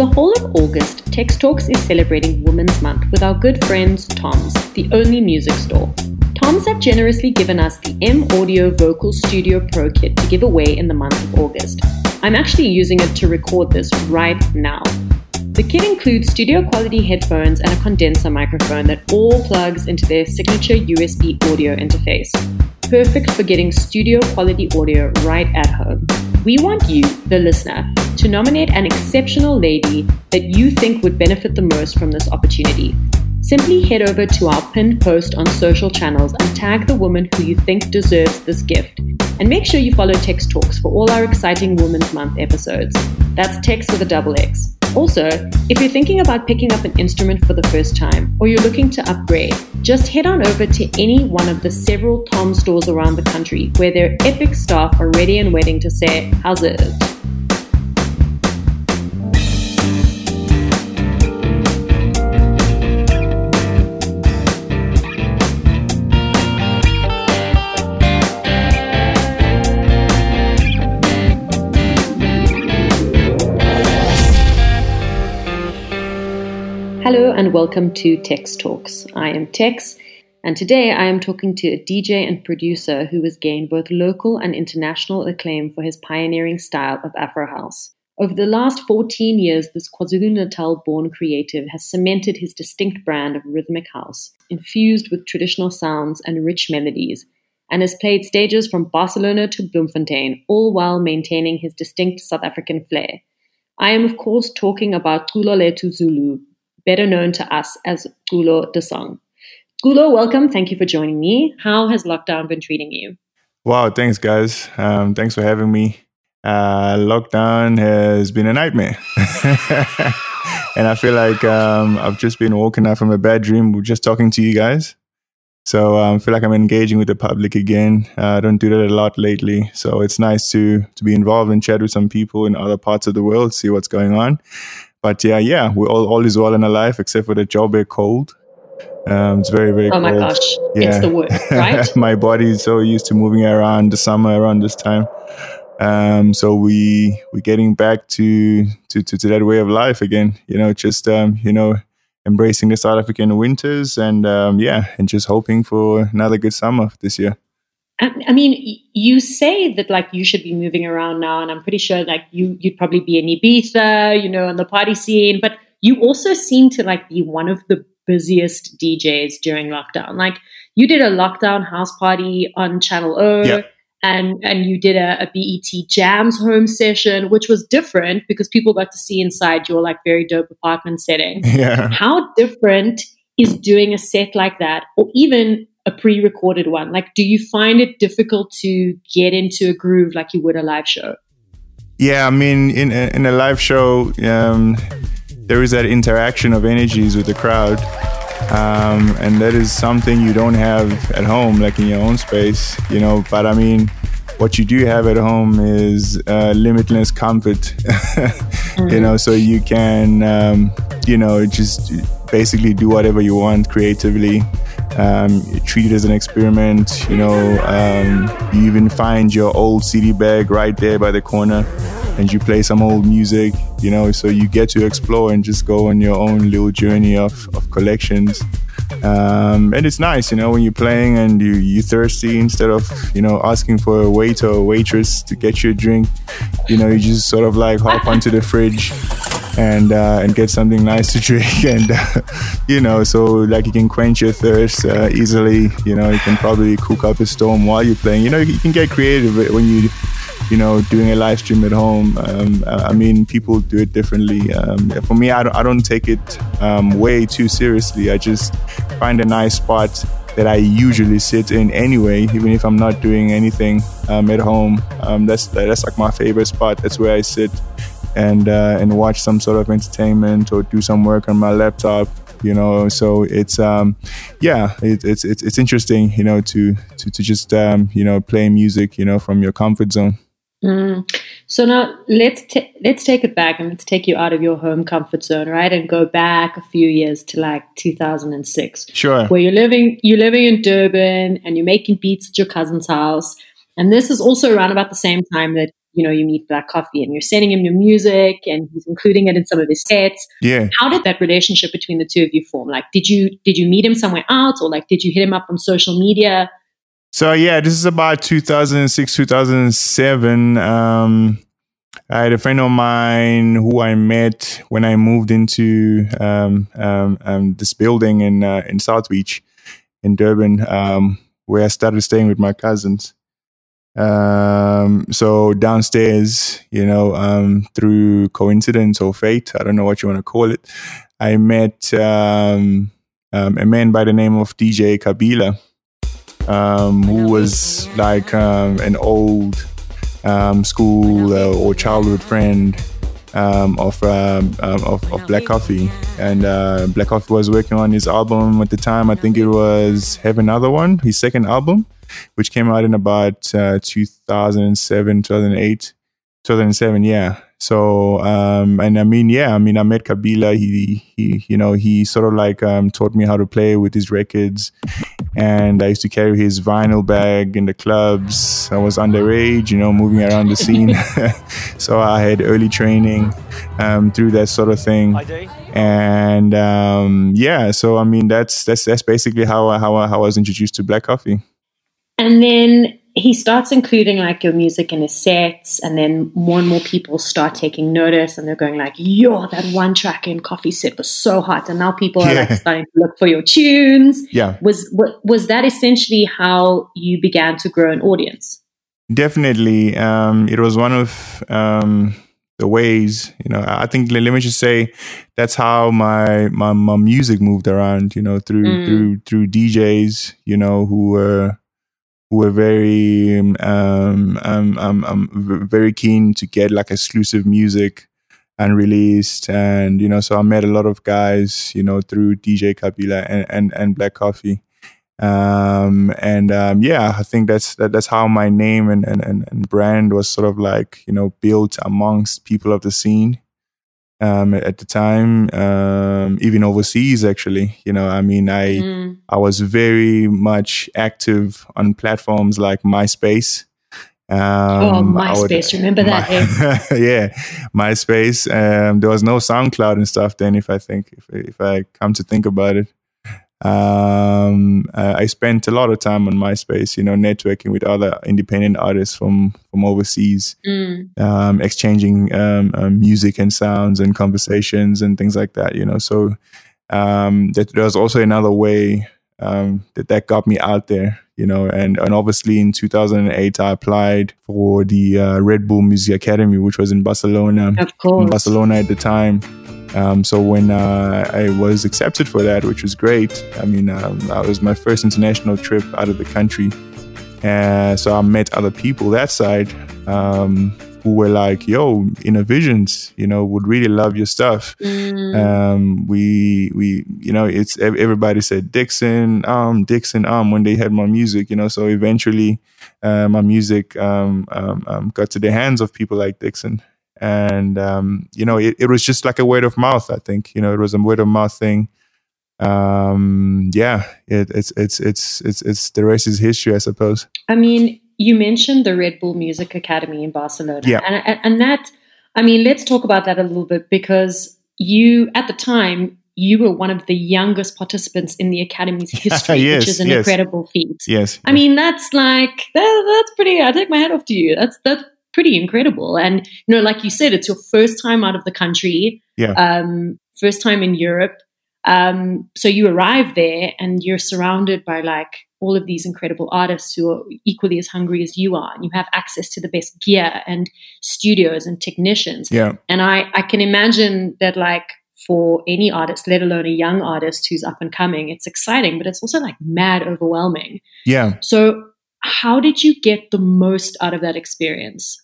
the whole of August, Texx Talks is celebrating Women's Month with our good friends Tom's, the only music store. Tom's have generously given us the M Audio Vocal Studio Pro Kit to give away in the month of August. I'm actually using it to record this right now. The kit includes studio quality headphones and a condenser microphone that all plugs into their signature USB audio interface. Perfect for getting studio quality audio right at home. We want you, the listener, to nominate an exceptional lady that you think would benefit the most from this opportunity. Simply head over to our pinned post on social channels and tag the woman who you think deserves this gift. And make sure you follow Texx Talks for all our exciting Women's Month episodes. That's Texx with a double X. Also, if you're thinking about picking up an instrument for the first time or you're looking to upgrade, just head on over to any one of the several Tom stores around the country where their epic staff are ready and waiting to say, How's it? Hello and welcome to Texx Talks. I am Texx, and today I am talking to a DJ and producer who has gained both local and international acclaim for his pioneering style of Afro House. Over the last 14 years, this KwaZulu Natal born creative has cemented his distinct brand of rhythmic house, infused with traditional sounds and rich melodies, and has played stages from Barcelona to Bloemfontein, all while maintaining his distinct South African flair. I am, of course, talking about Culolethu Zulu, better known to us as Culoe de Song. Culoe, welcome. Thank you for joining me. How has lockdown been treating you? Wow, thanks, guys. Um, thanks for having me. Uh, lockdown has been a nightmare. and I feel like um, I've just been woken up from a bad dream just talking to you guys. So um, I feel like I'm engaging with the public again. Uh, I don't do that a lot lately, so it's nice to to be involved and chat with some people in other parts of the world, see what's going on. But yeah, yeah, we're all, all is well and alive except for the Joburg cold. Um, it's very, very oh cold. my gosh, yeah. it's the worst, right? my body is so used to moving around the summer around this time. Um, so we we're getting back to, to, to, to, that way of life again, you know, just, um, you know, embracing the South African winters and, um, yeah, and just hoping for another good summer this year. I mean, you say that like you should be moving around now, and I'm pretty sure like you you'd probably be in Ibiza, you know, on the party scene. But you also seem to like be one of the busiest DJs during lockdown. Like you did a lockdown house party on Channel O. Yep. And and you did a, a BET Jams home session, which was different because people got to see inside your like very dope apartment setting. Yeah. How different is doing a set like that, or even a pre-recorded one? Like, do you find it difficult to get into a groove like you would a live show? Yeah, I mean, in a, in a live show, um, there is that interaction of energies with the crowd, um, and that is something you don't have at home, like in your own space, you know. But I mean, what you do have at home is uh, limitless comfort, mm-hmm. you know. So you can, um, you know, just basically do whatever you want creatively um, treat it as an experiment. You know, um, you even find your old CD bag right there by the corner, and you play some old music. You know, so you get to explore and just go on your own little journey of, of collections. Um, and it's nice, you know, when you're playing and you you thirsty instead of you know asking for a waiter or waitress to get you a drink. You know, you just sort of like hop onto the fridge and uh, and get something nice to drink and uh, you know so like you can quench your thirst uh, easily. You know you can probably cook up a storm while you're playing. You know you can get creative when you you know doing a live stream at home. Um, i mean people do it differently. Um, for me I don't, I don't take it um, way too seriously. I just find a nice spot that I usually sit in anyway, even if I'm not doing anything um, at home. Um, that's that's like my favorite spot. That's where I sit and uh, and watch some sort of entertainment or do some work on my laptop you know? So it's um yeah it, it's it's it's interesting you know to to to just um you know play music you know from your comfort zone. Mm. so now let's t- let's take it back and let's take you out of your home comfort zone right? And go back a few years to like 2006 sure. Where you're living you're living in durban and you're making beats at your cousin's house. And this is also around about the same time that you know, you meet Black Coffee and you're sending him your music and he's including it in some of his sets. Yeah. How did that relationship between the two of you form? Like, did you did you meet him somewhere else, or like did you hit him up on social media? So yeah, this is about 2006, 2007. Um, I had a friend of mine who I met when I moved into um, um, um, this building in uh, in South Beach, in Durban, um, where I started staying with my cousins. Um, so downstairs, you know, um, through coincidence or fate, I don't know what you want to call it, I met um, um, a man by the name of DJ Kabila, um, who was like um, an old um, school uh, or childhood friend um, of, um, um, of, of Black Coffee, and uh, Black Coffee was working on his album at the time. I think it was Have Another One, his second album, which came out in about uh, 2007, 2008, 2007. Yeah. So, um, and I mean, yeah, I mean, I met Kabila. He, he, you know, he sort of like um, taught me how to play with his records, and I used to carry his vinyl bag in the clubs. I was underage, you know, moving around the scene, so I had early training um, through that sort of thing. And um, yeah, so I mean, that's that's that's basically how I, how I, how I was introduced to black coffee. And then he starts including like your music in his sets and then more and more people start taking notice and they're going like yo that one track in coffee set was so hot and now people are Yeah. like starting to look for your tunes Yeah, was wa- was that essentially how you began to grow an audience definitely. Um, it was one of um, the ways, you know. I think let me just say that's how my my, my music moved around, you know, through Mm. through through DJs, you know, who were were very um, um, um, um, v- very keen to get like exclusive music unreleased, and you know, so I met a lot of guys, you know, through DJ Kabila and and, and Black Coffee. Um and um yeah i think that's that, that's how my name and, and and and brand was sort of like you know built amongst people of the scene um at the time um even overseas actually you know i mean i Mm. i was very much active on platforms like myspace oh um, would- myspace remember that my- yeah, MySpace. Um, there was no SoundCloud and stuff then. If I think, if if I come to think about it, um, uh, I spent a lot of time on MySpace. You know, networking with other independent artists from from overseas, Mm. um, exchanging um, um, music and sounds and conversations and things like that. You know, so um, that there was also another way um, that that got me out there. You know, and and obviously in 2008 I applied for the uh, Red Bull Music Academy, which was in Barcelona of in Barcelona at the time. Um, so when uh, I was accepted for that, which was great, I mean, um, that was my first international trip out of the country. Uh, so I met other people that side um, who were like, "Yo, Innervisions, you know, would really love your stuff." Mm. Um, we we you know, it's everybody said Dixon, um, Dixon, um, when they had my music, you know. So eventually, uh, my music um, um, um, got to the hands of people like Dixon and um, you know it, it was just like a word of mouth i think you know it was a word of mouth thing um, yeah it, it's it's it's it's it's the rest is history i suppose I mean, you mentioned the Red Bull Music Academy in Barcelona. Yeah. And, and, and that, I mean, let's talk about that a little bit because you, at the time, you were one of the youngest participants in the Academy's history, Yes, which is an yes. incredible feat. yes I mean, that's like, that, that's pretty, I take my hat off to you. That's, that's pretty incredible. And, you know, like you said, it's your first time out of the country, Yeah. um, first time in Europe. Um, so you arrive there and you're surrounded by like all of these incredible artists who are equally as hungry as you are, and you have access to the best gear and studios and technicians. yeah And I, I can imagine that like for any artist, let alone a young artist who's up and coming, it's exciting, but it's also like mad overwhelming. yeah So how did you get the most out of that experience?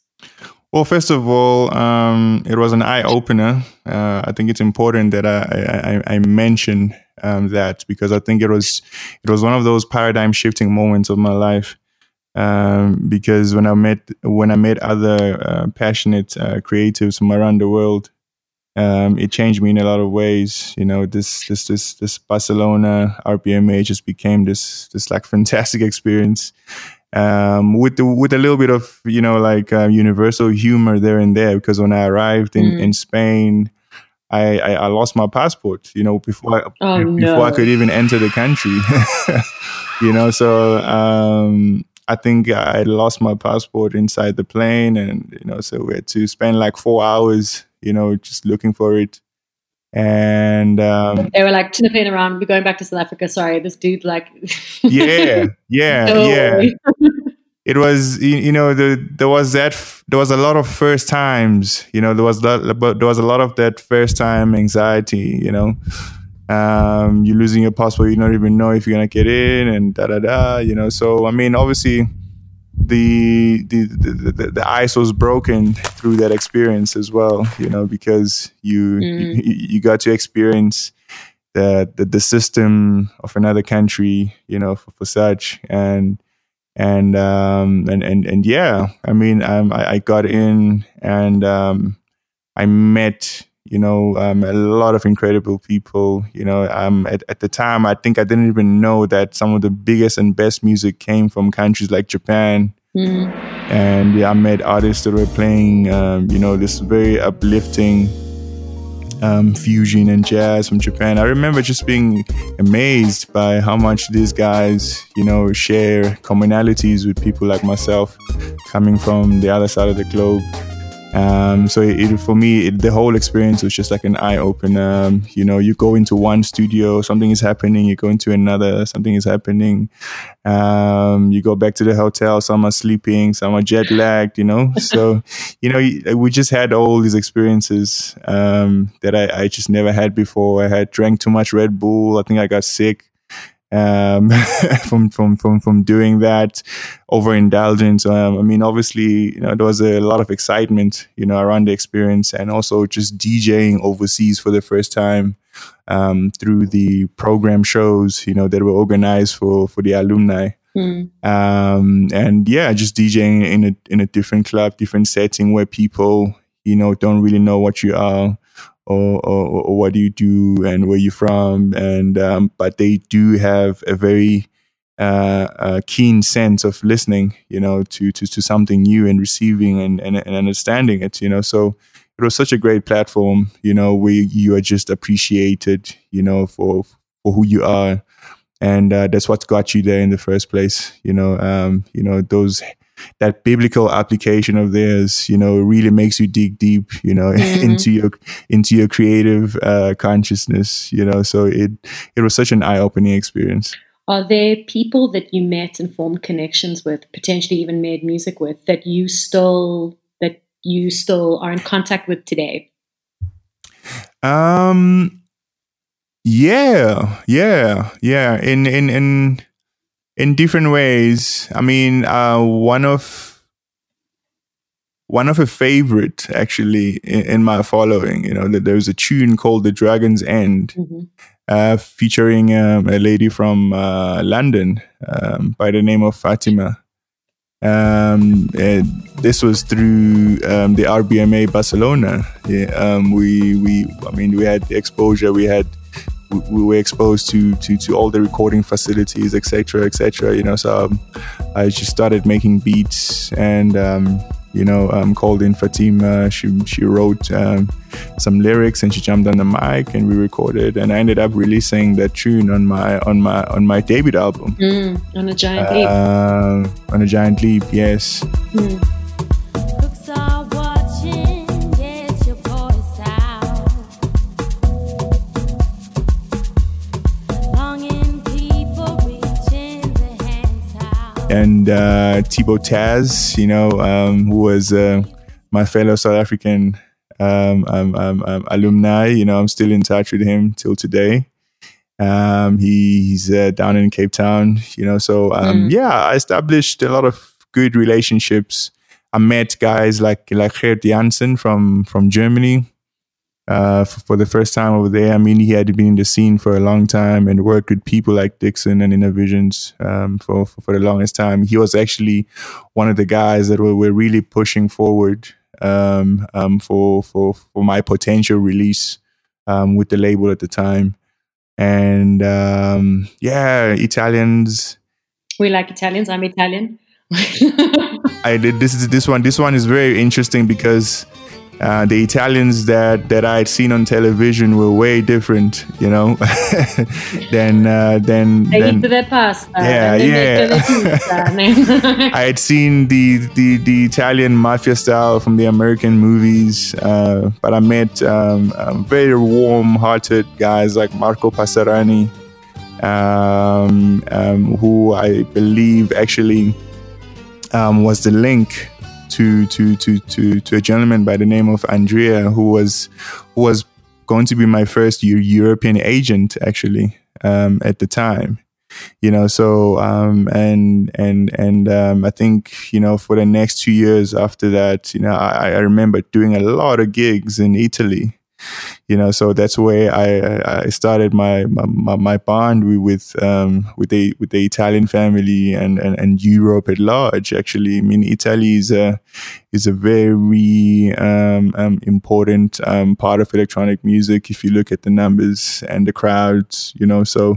well first of all um, it was an eye-opener uh, i think it's important that i i, I mention um, that because i think it was it was one of those paradigm shifting moments of my life um, because when I met when I met other uh, passionate uh, creatives from around the world, um, it changed me in a lot of ways. You know, this this this this Barcelona RBMA just became this this like fantastic experience. Um, with the, with a little bit of you know like uh, universal humor there and there because when I arrived in, mm. in Spain, I, I, I lost my passport. You know before I, oh, before no. I could even enter the country. you know, so um, I think I lost my passport inside the plane, and you know, so we had to spend like four hours you know, just looking for it. And um, they were like, playing around, we're going back to South Africa. Sorry, this dude, like, yeah, yeah, no. yeah. It was, you know, the, there was that, there was a lot of first times, you know, there was that, but there was a lot of that first time anxiety, you know. Um, you're losing your passport, you don't even know if you're gonna get in, and da da da, you know. So I mean, obviously, the, the the, the, the ice was broken through that experience as well you know because you mm. you, you, got to experience the, the, the system of another country you know for, for such and and um and and, and yeah i mean um, I, I got in and um i met you know um, a lot of incredible people you know um, at, at the time i think i didn't even know that some of the biggest and best music came from countries like japan. Mm. and yeah, i met artists that were playing um, you know this very uplifting um, fusion and jazz from japan. I remember just being amazed by how much these guys you know share commonalities with people like myself coming from the other side of the globe um, so it, for me, it, the whole experience was just like an eye opener. Um, you know, you go into one studio, something is happening. You go into another, something is happening. Um, you go back to the hotel, some are sleeping, some are jet lagged. You know, so you know, we just had all these experiences um, that I, I just never had before. I had drank too much Red Bull. I think I got sick um, from from from from doing that overindulgence. Um, I mean, obviously, you know, there was a lot of excitement, you know, around the experience, and also just DJing overseas for the first time um, through the program shows, you know, that were organized for for the alumni. Mm. Um, and yeah, just DJing in a in a different club, different setting where people, you know, don't really know what you are or, or, or, what do you do and where you from? And um, but they do have a very uh, a keen sense of listening you know to, to to something new and receiving and, and, and understanding it you know? So it was such a great platform you know where you are just appreciated you know for for who you are. And uh, that's what got you there in the first place you know? Um, you know those that biblical application of theirs, you know, really makes you dig deep, you know, mm-hmm. into your into your creative uh, consciousness, you know. So it it was such an eye opening experience. Are there people that you met and formed connections with, potentially even made music with, that you still that you still are in contact with today? Um. Yeah, yeah, yeah. In in in in different ways. I mean, uh, one of one of a favorite actually in, in, my following. You know, there's a tune called "The Dragon's End," mm-hmm. uh, featuring um, a lady from uh, London um, by the name of Fatima. Um, this was through um, the RBMA Barcelona. Yeah, um, we we I mean we had exposure. We had we were exposed to to to all the recording facilities, etc., etc. You know, so um, I just started making beats and. Um, you know, um, called in Fatima. She she wrote um, some lyrics and she jumped on the mic and we recorded. And I ended up releasing that tune on my on my on my debut album. Mm, on a giant leap. Uh, on a giant leap, yes. Mm. And uh, Thibo Tazz, you know, um, who was uh, my fellow South African um, um, um, um, alumni. You know, I'm still in touch with him till today. Um, he's uh, down in Cape Town, you know. So mm. yeah, I established a lot of good relationships. I met guys like like Gerd Janson from from Germany uh, for, for, the first time over there. I mean, he had been in the scene for a long time and worked with people like Dixon and Innervisions um, for, for, for the longest time. He was actually one of the guys that were, were really pushing forward um, um, for for for my potential release um, with the label at the time. And um, yeah, Italians. We like Italians. I'm Italian. I did this is this one. This one is very interesting because uh, the Italians that that I had seen on television were way different, you know, than uh, than. They than, eat their pasta. Yeah, yeah. I had seen the, the the Italian mafia style from the American movies, uh, but I met um, um, very warm-hearted guys like Marco Passarani, um, um who I believe actually um, was the link to to to to to a gentleman by the name of Andrea, who was who was going to be my first European agent actually um, at the time. You know, so um, and and and um, I think you know for the next two years after that, you know, I, I remember doing a lot of gigs in Italy you know so that's where i i started my my, my bond with um with the with the italian family and, and and europe at large actually. I mean italy is a is a very um, um, important um, part of electronic music if you look at the numbers and the crowds you know so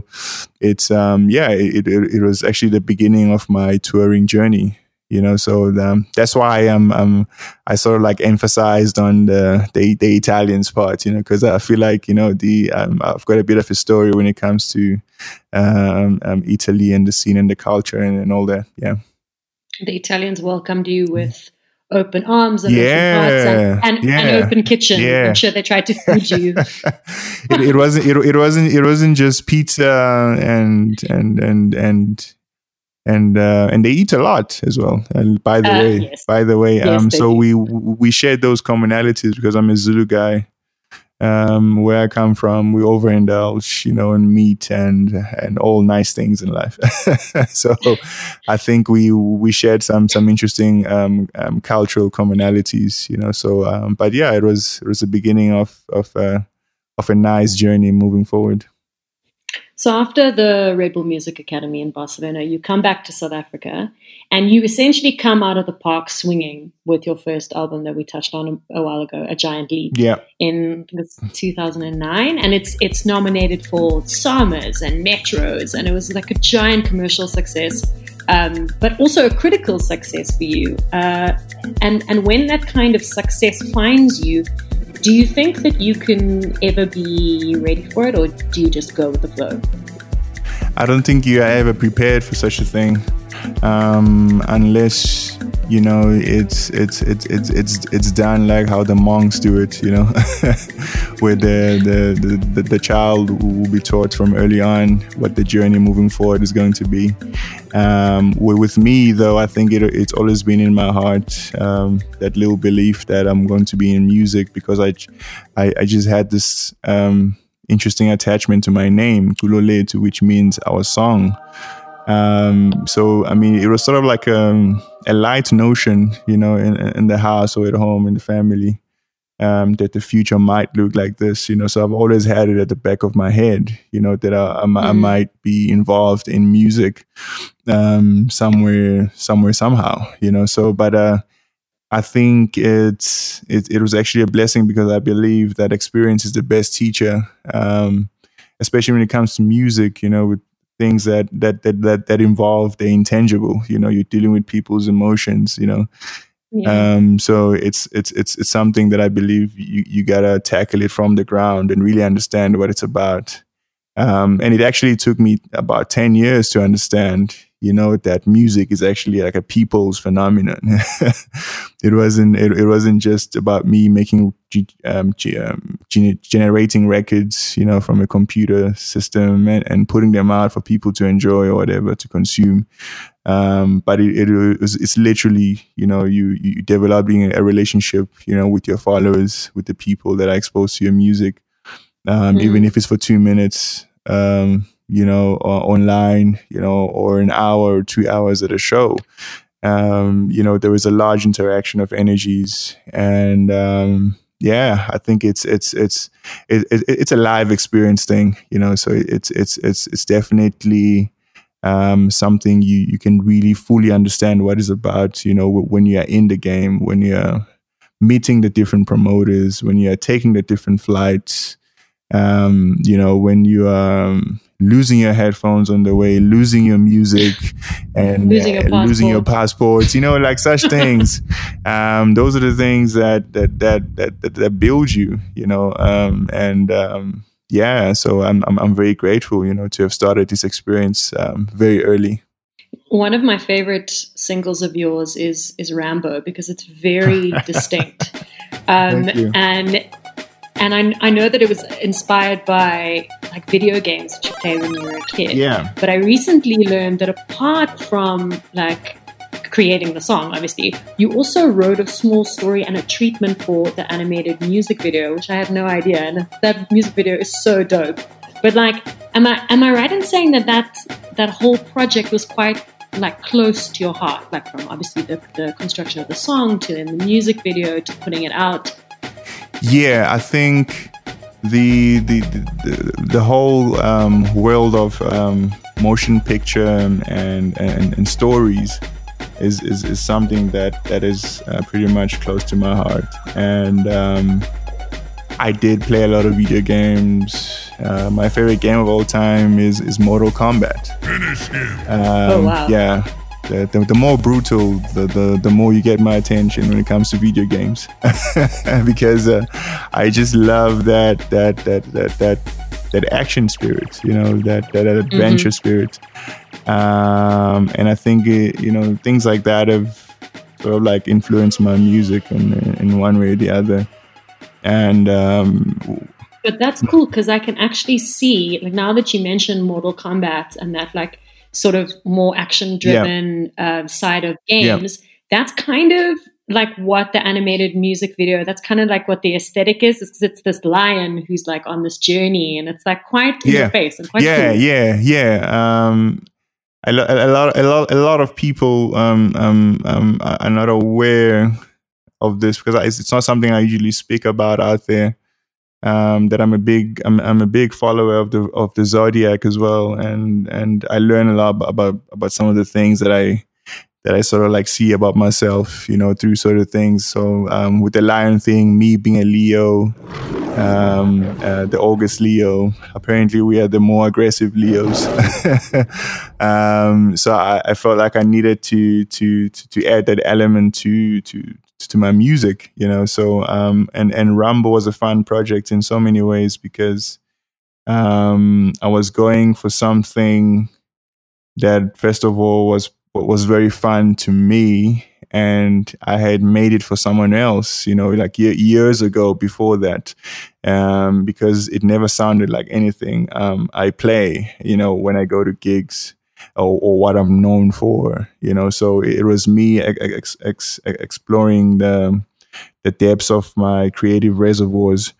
it's um yeah it, it, it was actually the beginning of my touring journey you know so um, that's why I'm, um, i sort of like emphasized on the the, the italians part you know because i feel like you know the um, i've got a bit of a story when it comes to um, um, italy and the scene and the culture and, and all that yeah the italians welcomed you with open arms and yeah, open and, and, yeah, an open kitchen. Yeah. I'm sure they tried to feed you. it, it, wasn't. It, it wasn't. It wasn't just pizza and and and and and uh, and they eat a lot as well. And by the uh, way, yes. by the way, yes, um, so do. we we shared those commonalities because I'm a Zulu guy. Um, where I come from, we overindulge, you know, in meat and and all nice things in life. so, I think we we shared some some interesting um, um, cultural commonalities, you know. So, um, but yeah, it was it was the beginning of of uh, of a nice journey moving forward. So after the Red Bull Music Academy in Barcelona, you come back to South Africa and you essentially come out of the park swinging with your first album that we touched on a, a while ago, A Giant Leap. Yeah. In 2009 and it's it's nominated for SAMAs and Metros and it was like a giant commercial success. Um, but also a critical success for you. Uh, and and when that kind of success finds you, do you think that you can ever be ready for it, or do you just go with the flow? I don't think you are ever prepared for such a thing, um, unless you know it's it's it's it's it's it's done like how the monks do it. You know, where the, the the, the child will be taught from early on what the journey moving forward is going to be, um, with me, though, I think it, it's always been in my heart um, that little belief that I'm going to be in music because I, I, I just had this um, interesting attachment to my name, Culolethu, which means our song. Um, so, I mean, it was sort of like a, um, a light notion, you know, in, in the house or at home in the family um, that the future might look like this, you know. So I've always had it at the back of my head, you know, that I, I, mm. I might be involved in music um, somewhere, somewhere, somehow, you know. So, but uh, I think it's it, it was actually a blessing because I believe that experience is the best teacher, um, especially when it comes to music, you know, with things that that that that, that involve the intangible. You know, you're dealing with people's emotions, you know yeah. Um, so it's it's it's it's something that I believe you you gotta tackle it from the ground and really understand what it's about. Um, and it actually took me about ten years to understand, you know, that music is actually like a people's phenomenon. it wasn't it, it wasn't just about me making um, um generating records, you know, from a computer system and, and putting them out for people to enjoy or whatever to consume. Um, but it, it was, it's literally, you know, you, you developing a relationship, you know, with your followers, with the people that are exposed to your music, um, mm. even if it's for two minutes, um, you know, online, you know, or an hour or two hours at a show. Um, you know, there was a large interaction of energies and, um, yeah, I think it's it's it's it, it, it's a live experience thing, you know. So it's it's it's it's definitely um, something you you can really fully understand what it's about. You know, when you're in the game, when you're meeting the different promoters, when you are taking the different flights, um, you know, when you are um, losing your headphones on the way, losing your music, and losing, uh, your, losing your passports, you know, like such things. Um, those are the things that that that that that, that build you, you know, um, and um, yeah, so I'm, I'm I'm very grateful, you know, to have started this experience um, very early. One of my favorite singles of yours is is Rambo because it's very distinct, um, and and I, I know that it was inspired by like video games that you play when you were a kid. Yeah. But I recently learned that apart from like creating the song, obviously, you also wrote a small story and a treatment for the animated music video, which I had no idea. And that music video is so dope. But like, am I am I right in saying that that that whole project was quite like close to your heart, like from obviously the, the construction of the song to then the music video to putting it out yeah, I think the the the, the whole um, world of um, motion picture and, and, and stories is, is, is something that that is uh, pretty much close to my heart and um, I did play a lot of video games. Uh, my favorite game of all time is is Mortal Kombat. Finish him. Um, oh wow! Yeah, the, the, the, more brutal, the, the, the more you get my attention when it comes to video games, because uh, I just love that that that that that that action spirit, you know, that that, that adventure mm-hmm. spirit, um, and I think it, you know things like that have sort of like influenced my music in in one way or the other, and. Um, but that's cool because I can actually see, like now that you mentioned Mortal Kombat and that, like sort of more action driven yeah. uh, side of games, yeah. that's kind of like what the animated music video that's kind of like what the aesthetic is because it's this lion who's like on this journey and it's like quite in yeah. your face and quite yeah cool. yeah yeah um a, lo- a lot a lot a lot of people um, um, um, are not aware of this because it's not something I usually speak about out there um, that I'm a big I'm, I'm a big follower of the of the zodiac as well, and and I learn a lot about about some of the things that I that I sort of like see about myself, you know, through sort of things. So um, with the lion thing, me being a Leo, um, uh, the August Leo, apparently we are the more aggressive Leos. um, so I, I, felt like I needed to, to to to add that element to to to my music, you know. So um, and and Rambo was a fun project in so many ways because um, I was going for something that first of all was was very fun to me and I had made it for someone else, you know, like years ago before that, um, because it never sounded like anything um, I play, you know, when I go to gigs or, or, what I'm known for, you know. So it was me ex- ex- exploring the the depths of my creative reservoirs.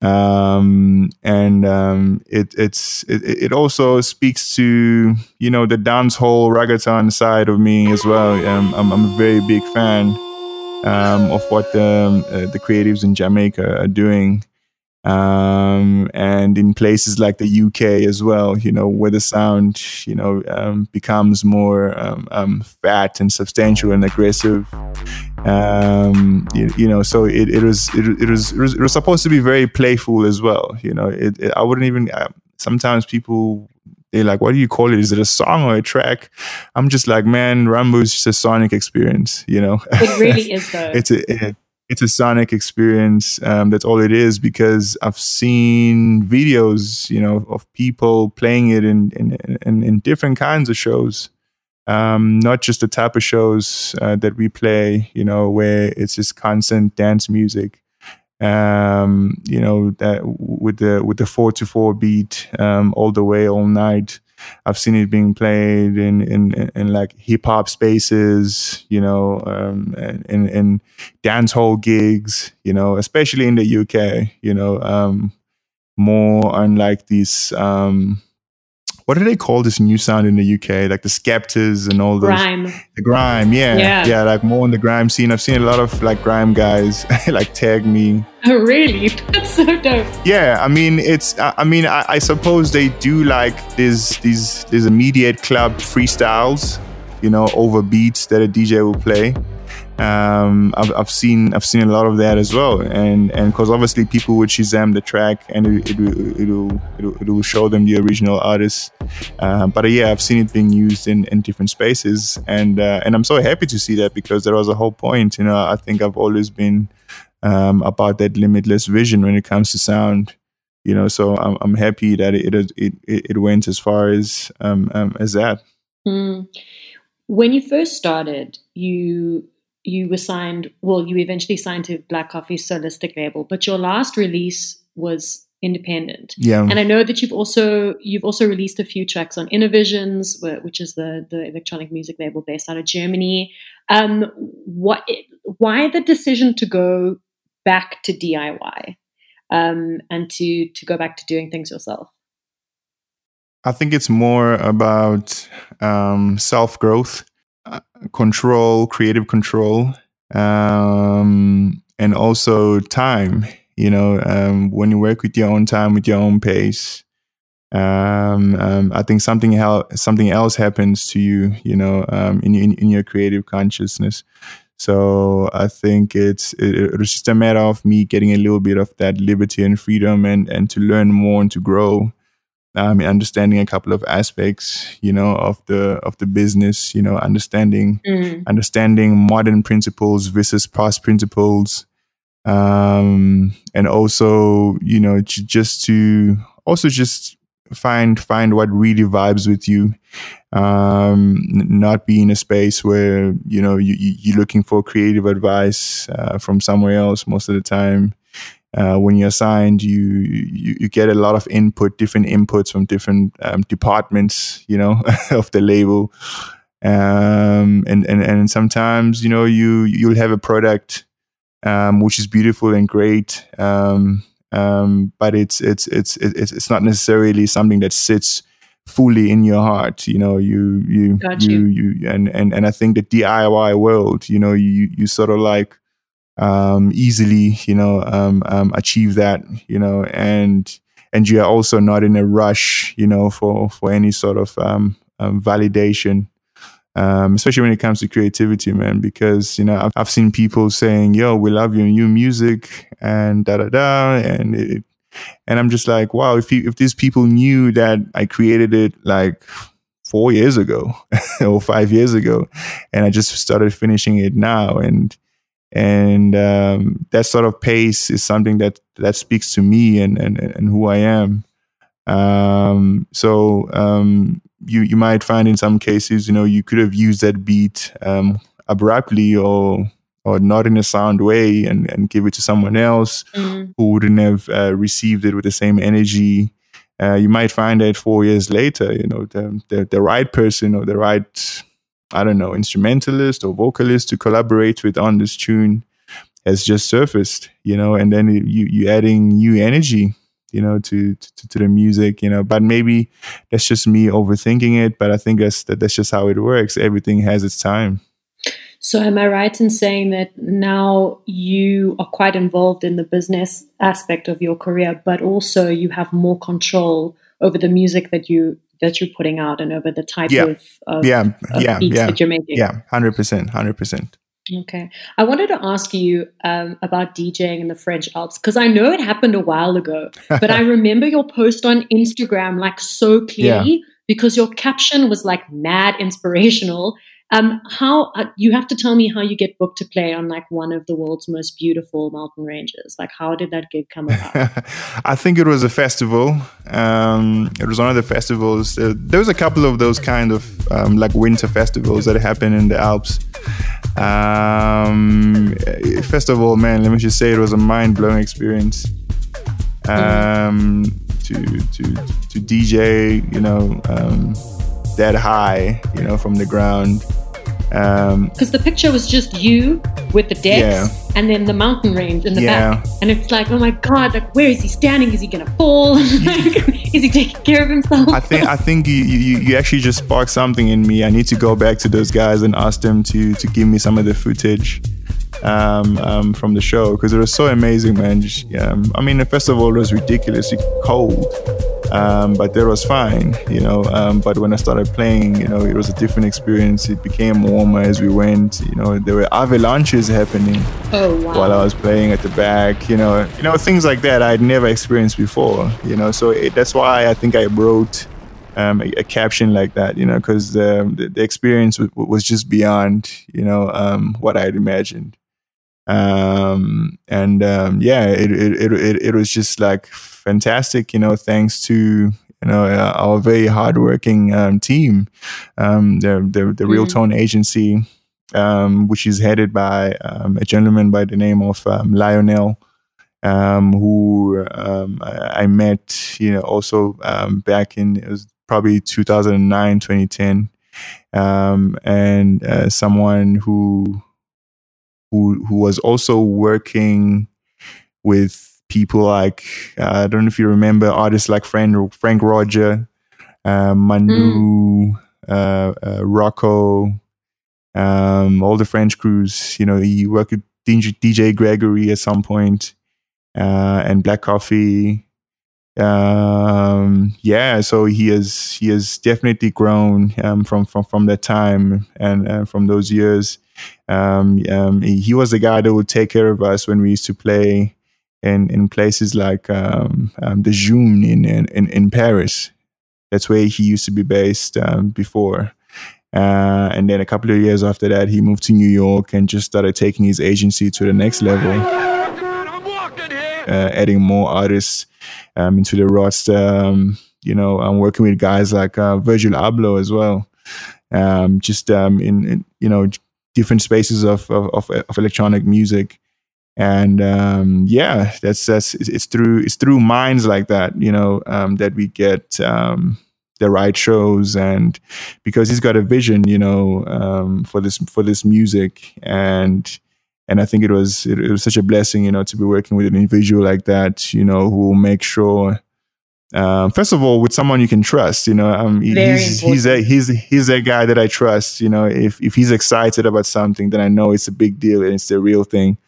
Um, and um, it it's it, it, also speaks to you know the dancehall reggaeton side of me as well. Um, I'm, I'm a very big fan um, of what the, uh, the creatives in Jamaica are doing um, and in places like the UK as well, you know, where the sound, you know, um, becomes more um, um fat and substantial and aggressive. Um, you, you, know, so it, it, was, it, it, was it was it was supposed to be very playful as well. You know, it, it I wouldn't even. Uh, sometimes people they're like, what do you call it? Is it a song or a track? I'm just like, man, Rambo is just a sonic experience, you know? It really is though. it's a, it, it's a sonic experience. Um, that's all it is because I've seen videos, you know, of people playing it in in, in, in different kinds of shows. Um, not just the type of shows uh, that we play, you know, where it's just constant dance music. Um, you know, that with the with the four to four beat um, all the way all night. I've seen it being played in in, in, in like hip hop spaces, you know, um, in in dance hall gigs, you know, especially in the UK, you know, um, more unlike these um, what do they call this new sound in the UK? Like the Skeptas and all those. Grime. The grime, yeah, yeah, yeah. Like more in the grime scene. I've seen a lot of like grime guys like tag me. Oh, really? That's so dope. Yeah, I mean, it's. I mean, I, I suppose they do like these these these immediate club freestyles, you know, over beats that a DJ will play. um, I've, I've seen I've seen a lot of that as well, and and because obviously people would Shazam the track and it, it, will it'll, it'll show them the original artist. Uh, but uh, yeah, I've seen it being used in, in different spaces, and uh, and I'm so happy to see that because there was a whole point. You know, I think I've always been um, about that limitless vision when it comes to sound. You know, so I'm I'm happy that it it it, it went as far as um, um as that. Mm. When you first started, you you were signed, well, you eventually signed to Black Coffee's Soulistic label, but your last release was independent. Yeah. And I know that you've also you've also released a few tracks on Innervisions, which is the the electronic music label based out of Germany. Um, what why the decision to go back to DIY um, and to to go back to doing things yourself? I think it's more about um, self growth control, creative control, um, and also time. You know, um, when you work with your own time, with your own pace, um, um I think something else something else happens to you. You know, um, in, in, in your creative consciousness. So I think it's it, it's just a matter of me getting a little bit of that liberty and freedom, and and to learn more and to grow um, understanding a couple of aspects, you know, of the of the business, you know, understanding mm. understanding modern principles versus past principles, um, and also, you know, just to also just find find what really vibes with you, um, not be in a space where you know you, you're looking for creative advice uh, from somewhere else most of the time uh, when you're assigned, you, you, you get a lot of input, different inputs from different um, departments, you know, of the label, um, and and and sometimes you know you you'll have a product um, which is beautiful and great, um, um, but it's it's it's it's it's not necessarily something that sits fully in your heart you know you you you, you. you and and and i think the diy world you know you you sort of like um, easily, you know, um, um, achieve that, you know, and and you are also not in a rush, you know, for for any sort of um, um, validation. Um, especially when it comes to creativity, man, because you know I've, I've seen people saying, "Yo, we love your new music," and da da da, and it, and I'm just like, wow, if you, if these people knew that I created it like four years ago or five years ago, and I just started finishing it now, and and um, that sort of pace is something that that speaks to me and and, and who I am. Um, so um, you you might find in some cases, you know, you could have used that beat um, abruptly or or not in a sound way and, and give it to someone else mm-hmm. who wouldn't have uh, received it with the same energy. Uh, you might find that four years later, you know, the, the, the right person or the right I don't know, instrumentalist or vocalist to collaborate with on this tune has just surfaced, you know, and then you you adding new energy, you know, to, to to the music, you know. But maybe that's just me overthinking it. But I think that's that, that's just how it works. Everything has its time. So, am I right in saying that now you are quite involved in the business aspect of your career, but also you have more control over the music that you that you're putting out and over the type yeah. of, of, yeah. of yeah. beats yeah. that you're making. Yeah, hundred percent, hundred percent. Okay. I wanted to ask you um, about DJing in the French Alps because I know it happened a while ago, but I remember your post on Instagram like so clearly yeah. because your caption was like mad inspirational um, how uh, you have to tell me how you get booked to play on like one of the world's most beautiful mountain ranges? Like, how did that gig come about? I think it was a festival. Um, it was one of the festivals. Uh, there was a couple of those kind of um, like winter festivals that happen in the Alps. Um, first of all, man, let me just say it was a mind blowing experience. Um, to to to DJ, you know, um, that high, you know, from the ground because um, the picture was just you with the decks yeah. and then the mountain range in the yeah. back. And it's like, oh my God, like where is he standing? Is he gonna fall? like, is he taking care of himself? I think I think you, you, you actually just sparked something in me. I need to go back to those guys and ask them to to give me some of the footage. Um, um, from the show because it was so amazing, man. Um, I mean, first of all, it was ridiculously cold Um, but that was fine, you know. Um, but when I started playing, you know, it was a different experience. It became warmer as we went. You know, there were avalanches happening oh, wow. while I was playing at the back. You know, you know things like that I'd never experienced before. You know, so it, that's why I think I wrote um, a, a, caption like that. You know, because the, the experience w- was just beyond you know um, what I'd imagined. Um, and um, yeah, it, it, it, it was just like fantastic, you know, thanks to you know uh, our very hardworking um, team, um, the the, the Real mm. Tone Agency, um, which is headed by um, a gentleman by the name of um, Lionel. Um, who I, I, met, you know, also back in it was probably 2009, 2010, and uh, someone who who who was also working with people like uh, I don't know if you remember artists like Frank Franck Roger, uh, Manu, mm. uh, uh Rocco, um, all the French crews. You know, he worked with DJ, DJ Gregory at some point, uh, and Black Coffee. Um, yeah, so he has he has definitely grown um, from from from that time and uh, from those years. Um, um, he, he was the guy that would take care of us when we used to play in in places like um, um, the Djoon in, in in Paris. That's where he used to be based um, before. Uh, and then a couple of years after that, he moved to New York and just started taking his agency to the next level, uh, adding more artists um, into the roster. Um, you know, I'm working with guys like uh, Virgil Abloh as well. Um, just um, in, in, you know different spaces of, of, of electronic music and um, yeah, that's that's it's through it's through minds like that, you know, um, that we get um, the right shows, and because he's got a vision, you know, um, for this for this music, and and I think it was it, it, was such a blessing, you know, to be working with an individual like that, you know, who will make sure. Um, first of all, with someone you can trust, you know, um, he's he's a, he's he's a guy that I trust. You know, if if he's excited about something, then I know it's a big deal and it's the real thing.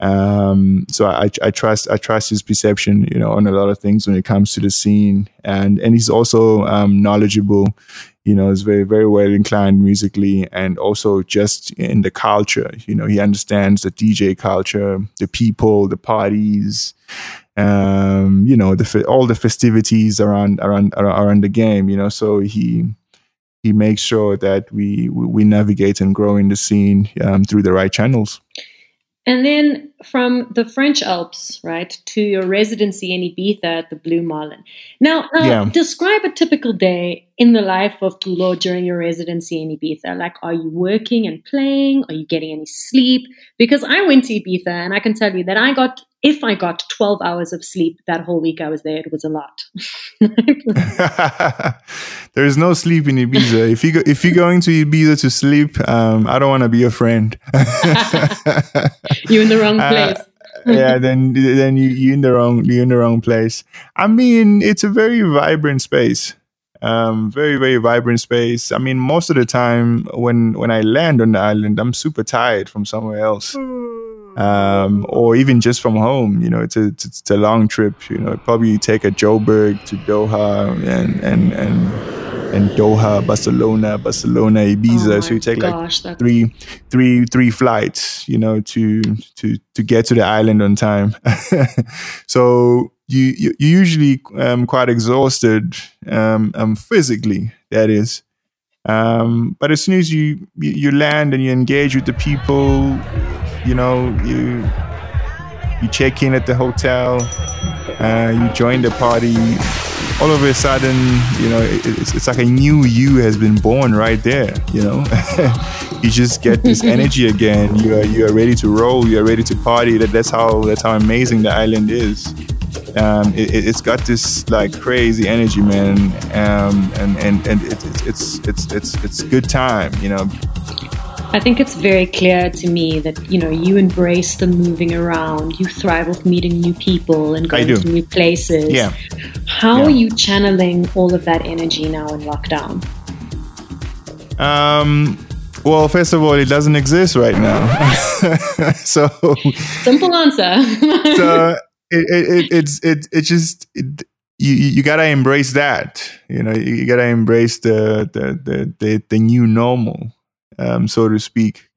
Um, so I, I trust I trust his perception, you know, on a lot of things when it comes to the scene, and and he's also um, knowledgeable. You know, he's very very well inclined musically, and also just in the culture. You know, he understands the DJ culture, the people, the parties. Um, you know, the all the festivities around around around the game. You know, so he he makes sure that we we navigate and grow in the scene um, through the right channels. And then from the French Alps, right, to your residency in Ibiza at the Blue Marlin. Now, uh, yeah. describe a typical day in the life of Culoe during your residency in Ibiza. Like, are you working and playing? Are you getting any sleep? Because I went to Ibiza and I can tell you that I got if I got 12 hours of sleep that whole week I was there, it was a lot. there is no sleep in Ibiza. If you go, if you're going to Ibiza to sleep, um, I don't want to be your friend. you're in the wrong uh, place. Uh, yeah, then then you you in the wrong you in the wrong place. I mean, it's a very vibrant space. Um, very very vibrant space. I mean, most of the time when when I land on the island, I'm super tired from somewhere else. Mm um, or even just from home. You know, it's a, it's a long trip. You know, probably take a Joburg to Doha and and and and Doha, Barcelona, Barcelona, Ibiza. Oh so you take gosh, like three, three, three flights. You know, to to to get to the island on time. so you you usually um, quite exhausted um, um, physically. That is. Um, but as soon as you you land and you engage with the people, you know, you you check in at the hotel, uh, you join the party. All of a sudden, you know, it, it's, it's like a new you has been born right there. You know, you just get this energy again. You are you are ready to roll. You are ready to party. That that's how that's how amazing the island is. Um, it, has got this like crazy energy, man, um, and and and it, it's it's it's it's good time, you know. I think it's very clear to me that you know you embrace the moving around. You thrive with meeting new people and going to new places. Yeah. How yeah. are you channeling all of that energy now in lockdown? Um. Well, first of all, it doesn't exist right now. so simple answer. so it, it, it, it's it it just it, you you gotta embrace that. You know, you gotta embrace the the the the, the new normal, um, so to speak.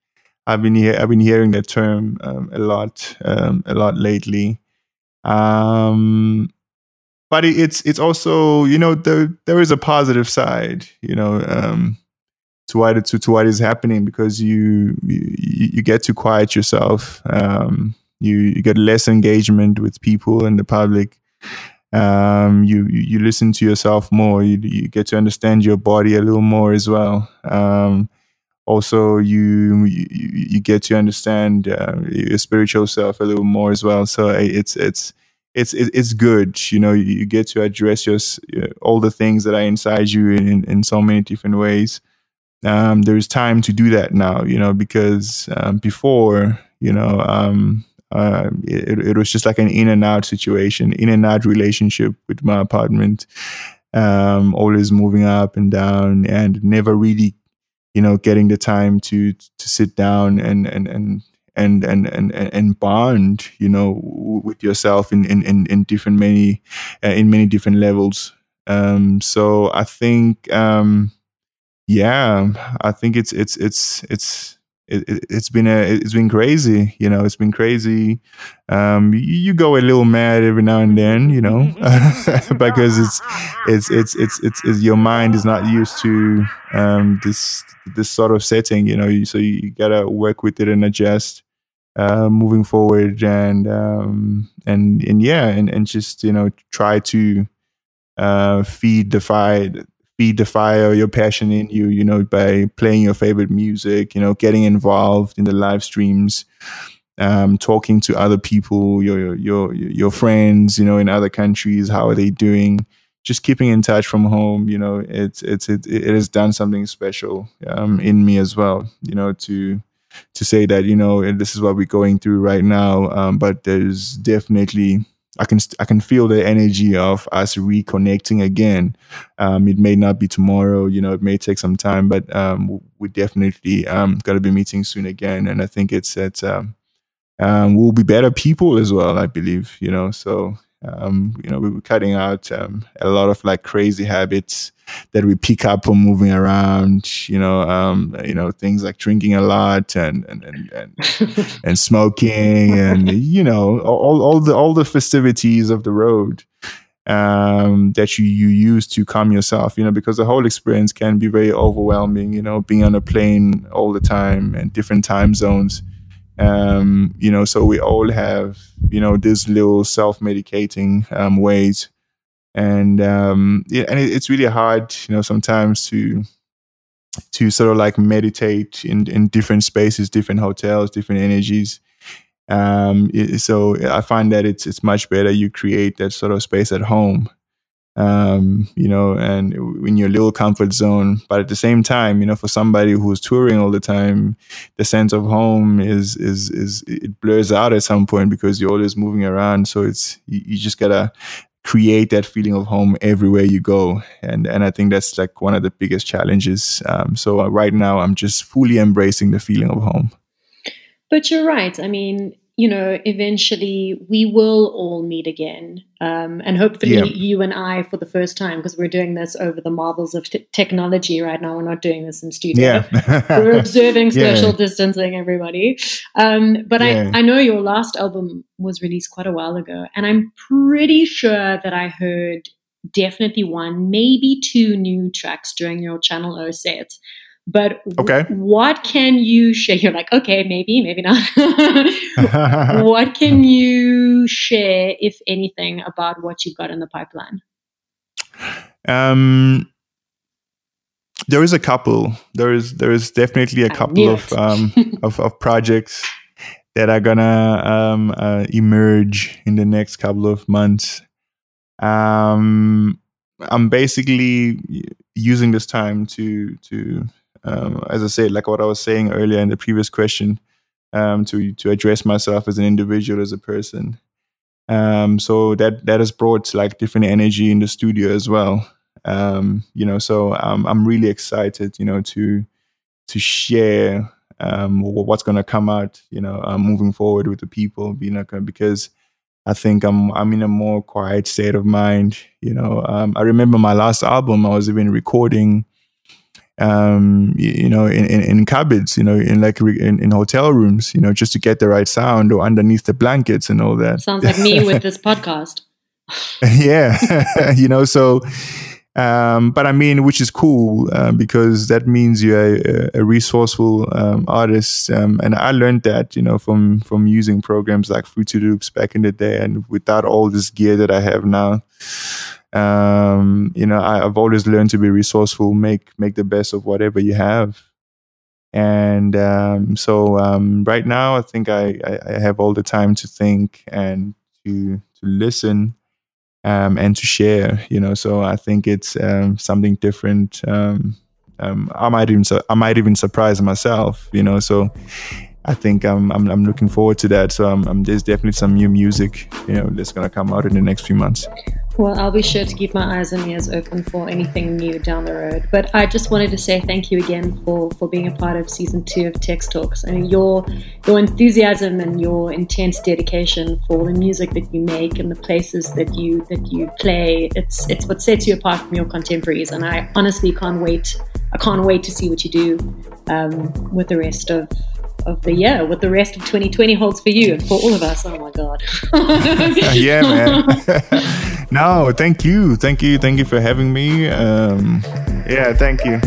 I've been he- I've been hearing that term um, a lot um, a lot lately. Um, but it's it's also you know there there is a positive side you know um, to what to, to what is happening because you you, you get to quiet yourself you you get less engagement with people and the public um, you you listen to yourself more you you get to understand your body a little more as well um, also you, you you get to understand uh, your spiritual self a little more as well. So it's it's it's it's good you know you get to address your all the things that are inside you in in so many different ways. Um, there's time to do that now you know because um, before you know um, uh, it, it was just like an in and out situation in and out relationship with my apartment. Um, always moving up and down and never really you know getting the time to to sit down and and and and and and and bond you know with yourself in in in, in different many uh, in many different levels. Um so i think um yeah i think it's it's it's it's it, has been a it's been crazy you know it's been crazy. Um you, you, go a little mad every now and then you know because it's, it's it's it's it's it's your mind is not used to um this this sort of setting you know so you, gotta work with it and adjust uh, moving forward and um, and and yeah and, and just you know try to uh, feed the fire feed the fire your passion in you you know by playing your favorite music you know getting involved in the live streams um, talking to other people your your your friends you know in other countries how are they doing? Just keeping in touch from home you know it's it's it, it has done something special um, in me as well you know to to say that you know this is what we're going through right now um, but there's definitely I can I can feel the energy of us reconnecting again. Um, it may not be tomorrow, you know, it may take some time, but um, we definitely um, got to be meeting soon again. And I think it's that um, um, we'll be better people as well. I believe, you know. So um, you know, we were cutting out a lot of like crazy habits that we pick up from moving around. You know, um, you know things like drinking a lot and and and and, and smoking and you know all all the all the festivities of the road um, that you you use to calm yourself. You know, because the whole experience can be very overwhelming. You know, being on a plane all the time and different time zones um, you know, so we all have, you know, these little self-medicating um, ways, and um, yeah, and it, it's really hard, you know, sometimes to to sort of like meditate in in different spaces, different hotels, different energies. Um, it, so I find that it's it's much better you create that sort of space at home um, you know, and in your little comfort zone. But at the same time, you know, for somebody who's touring all the time, the sense of home is is is it blurs out at some point because you're always moving around. So it's you, you just gotta create that feeling of home everywhere you go. And and i think that's like one of the biggest challenges. Um, so uh, right now i'm just fully embracing the feeling of home. But you're right. I mean you know, eventually we will all meet again. Um, and hopefully yeah. you and I for the first time, because we're doing this over the marvels of t- technology right now. We're not doing this in studio. Yeah. we're observing social yeah. distancing, everybody. Um, but I, I know your last album was released quite a while ago. And I'm pretty sure that I heard definitely one, maybe two new tracks during your Channel O set. But okay. what can you share? You're like, okay, maybe, maybe not. what can you share, if anything, about what you've got in the pipeline? Um, there is a couple. There is there is definitely a couple of, um, of of projects that are gonna um, uh, emerge in the next couple of months. Um, I'm basically using this time to to um, as I said, like what I was saying earlier in the previous question, um, to to address myself as an individual, as a person. Um, so that that has brought like different energy in the studio as well. Um, you know, so I'm really excited, you know, to to share um, what's going to come out, you know, uh, moving forward with the people, you know, because I think I'm I'm in a more quiet state of mind. You know, um, I remember my last album. I was even recording, um, you, you know, in, in, in, cupboards. You know, in like re- in, in hotel rooms. You know, just to get the right sound or underneath the blankets and all that. Sounds like me with this podcast. yeah, you know, so um, but I mean, which is cool um, because that means you're a, a resourceful um, artist. Um, and I learned that, you know, from from using programs like Fruity Loops back in the day, and without all this gear that I have now. Um, you know, I, have always learned to be resourceful, make make the best of whatever you have. And um, so um, right now, I think I, I, I have all the time to think and to to listen um, and to share. You know, so I think it's um, something different. Um, I might even I might even surprise myself. You know, so I think I'm, I'm, I'm looking forward to that. So I'm, I'm, there's definitely some new music, you know, that's gonna come out in the next few months. Well, I'll be sure to keep my eyes and ears open for anything new down the road. But I just wanted to say thank you again for, for being a part of season two of Texx Talks. I mean, your your enthusiasm and your intense dedication for the music that you make and the places that you that you play, it's it's what sets you apart from your contemporaries. And I honestly can't wait. I can't wait to see what you do um, with the rest of of the year, what the rest of 2020 holds for you and for all of us. Oh my God. yeah, man. no, thank you. Thank you. Thank you for having me. Um, yeah, thank you.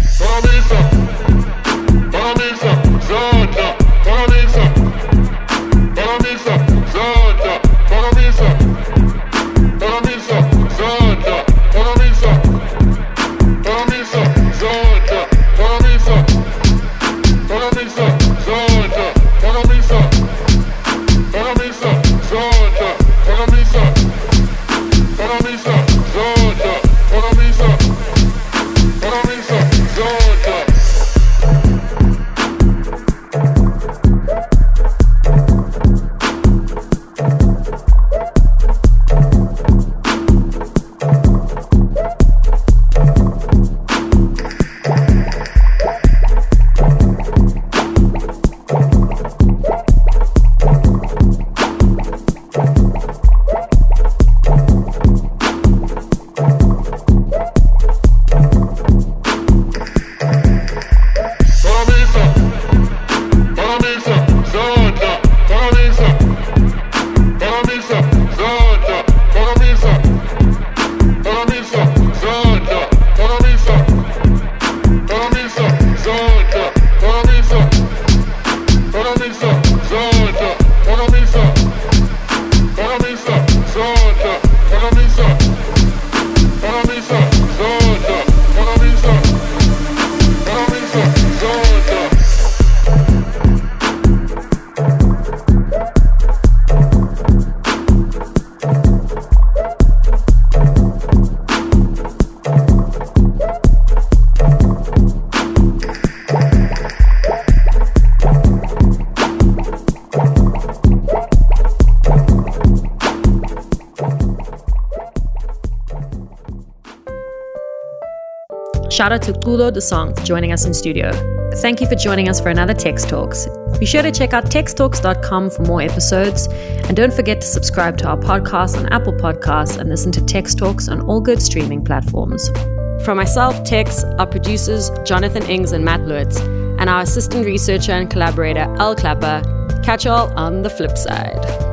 Shout out to Culoe de Song for joining us in studio. Thank you for joining us for another Texx Talks. Be sure to check out texxtalks.com for more episodes. And don't forget to subscribe to our podcast on Apple Podcasts and listen to Texx Talks on all good streaming platforms. From myself, Texx, our producers, Jonathan Ings and Matt Loots, and our assistant researcher and collaborator, Al Clapper, catch y'all on the flip side.